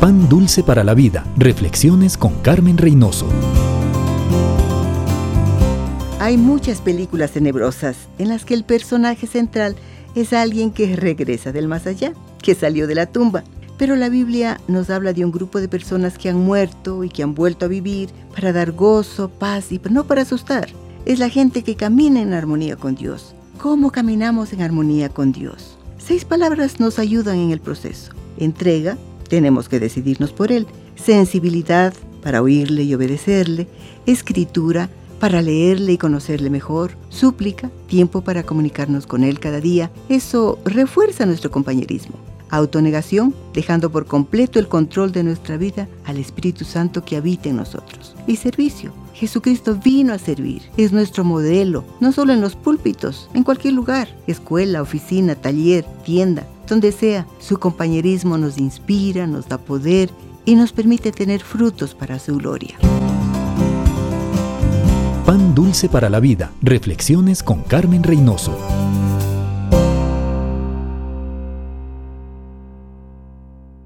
Pan Dulce para la Vida. Reflexiones con Carmen Reynoso. Hay muchas películas tenebrosas en las que el personaje central es alguien que regresa del más allá, que salió de la tumba. Pero la Biblia nos habla de un grupo de personas que han muerto y que han vuelto a vivir para dar gozo, paz y no para asustar. Es la gente que camina en armonía con Dios. ¿Cómo caminamos en armonía con Dios? Seis palabras nos ayudan en el proceso. Entrega, tenemos que decidirnos por Él. Sensibilidad para oírle y obedecerle. Escritura para leerle y conocerle mejor. Súplica, tiempo para comunicarnos con Él cada día. Eso refuerza nuestro compañerismo. Autonegación, dejando por completo el control de nuestra vida al Espíritu Santo que habita en nosotros. Y servicio. Jesucristo vino a servir. Es nuestro modelo, no solo en los púlpitos, en cualquier lugar, escuela, oficina, taller, tienda, donde sea, su compañerismo nos inspira, nos da poder y nos permite tener frutos para su gloria. Pan dulce para la vida. Reflexiones con Carmen Reynoso.